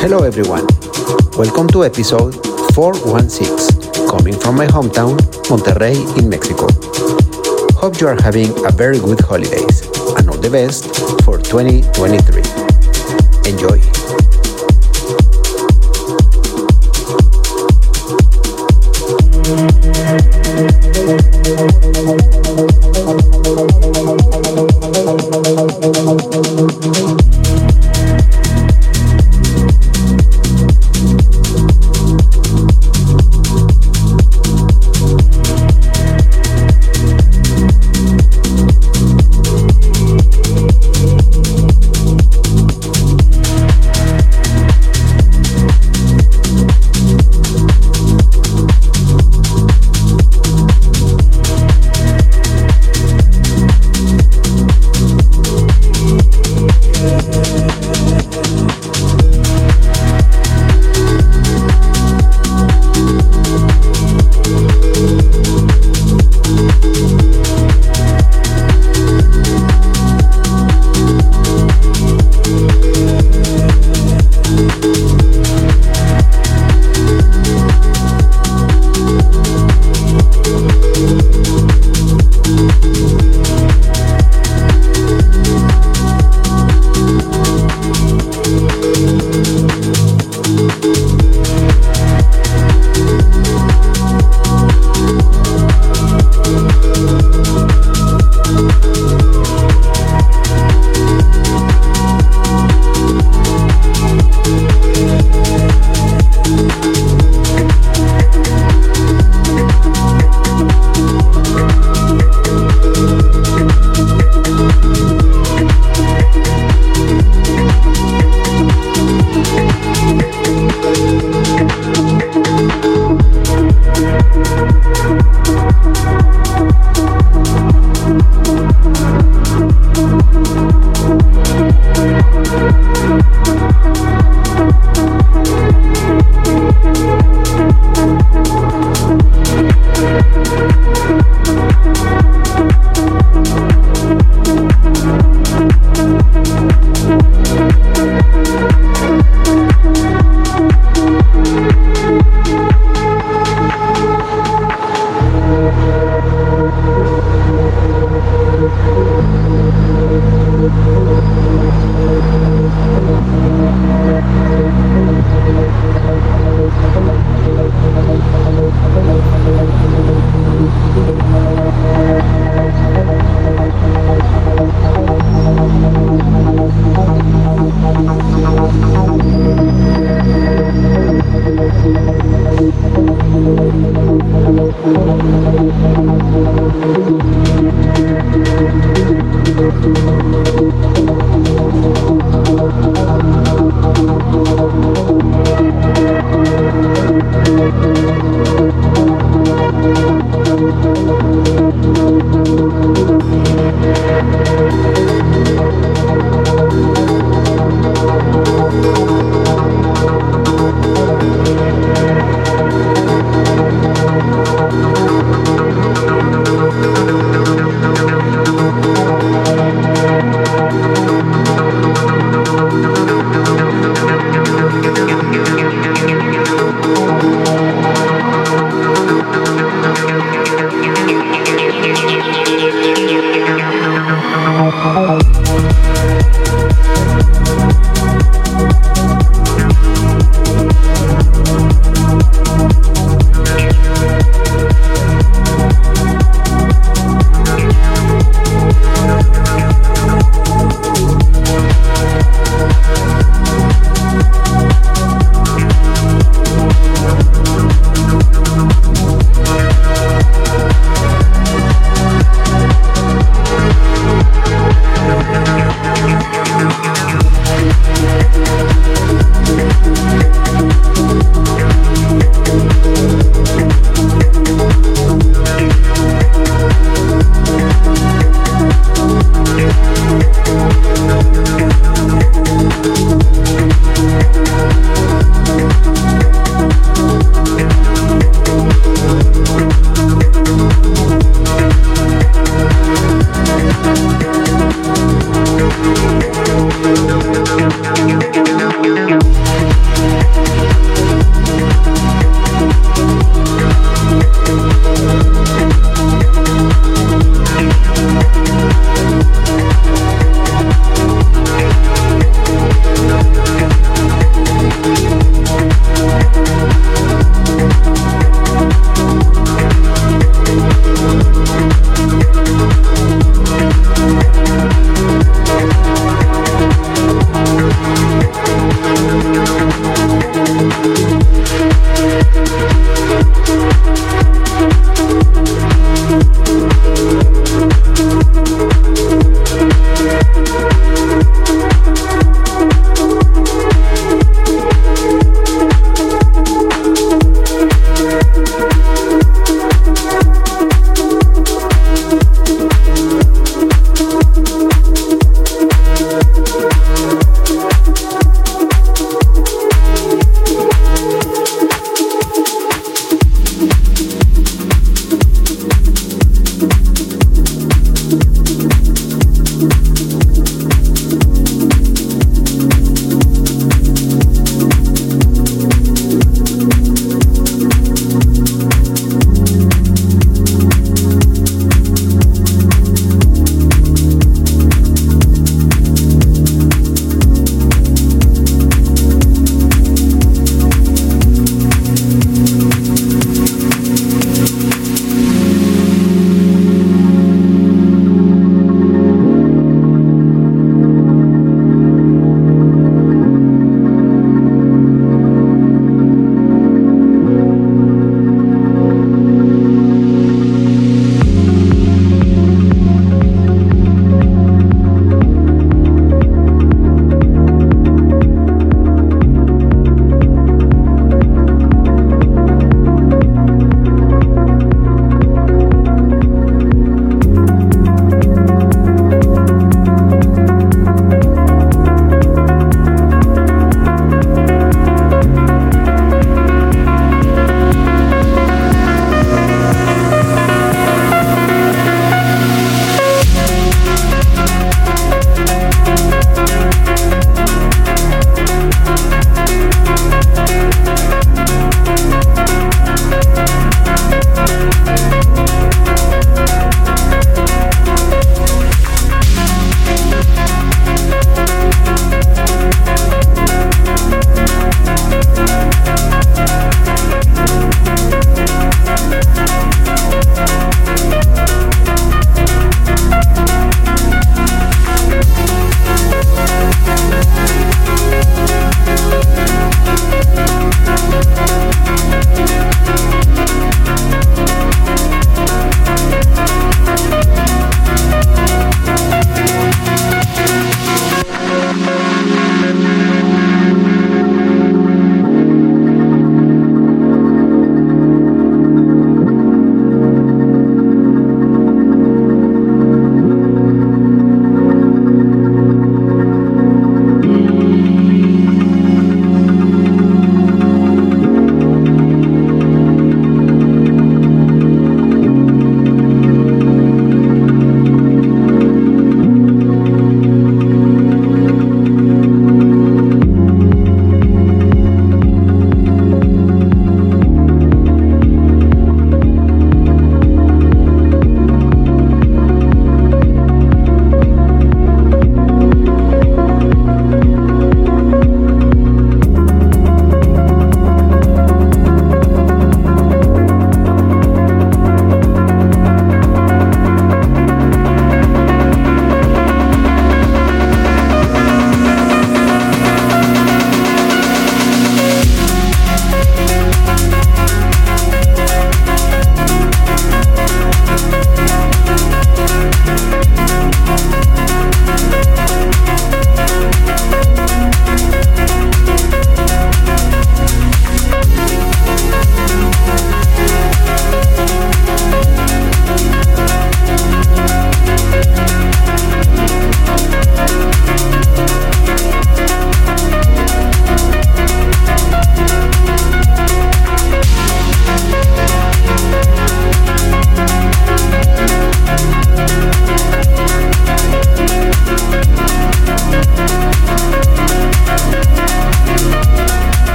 Hello everyone. Welcome to episode 416, coming from my hometown, Monterrey in Mexico. Hope you are having a very good holidays and all the best for 2023. Enjoy.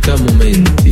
capita momento.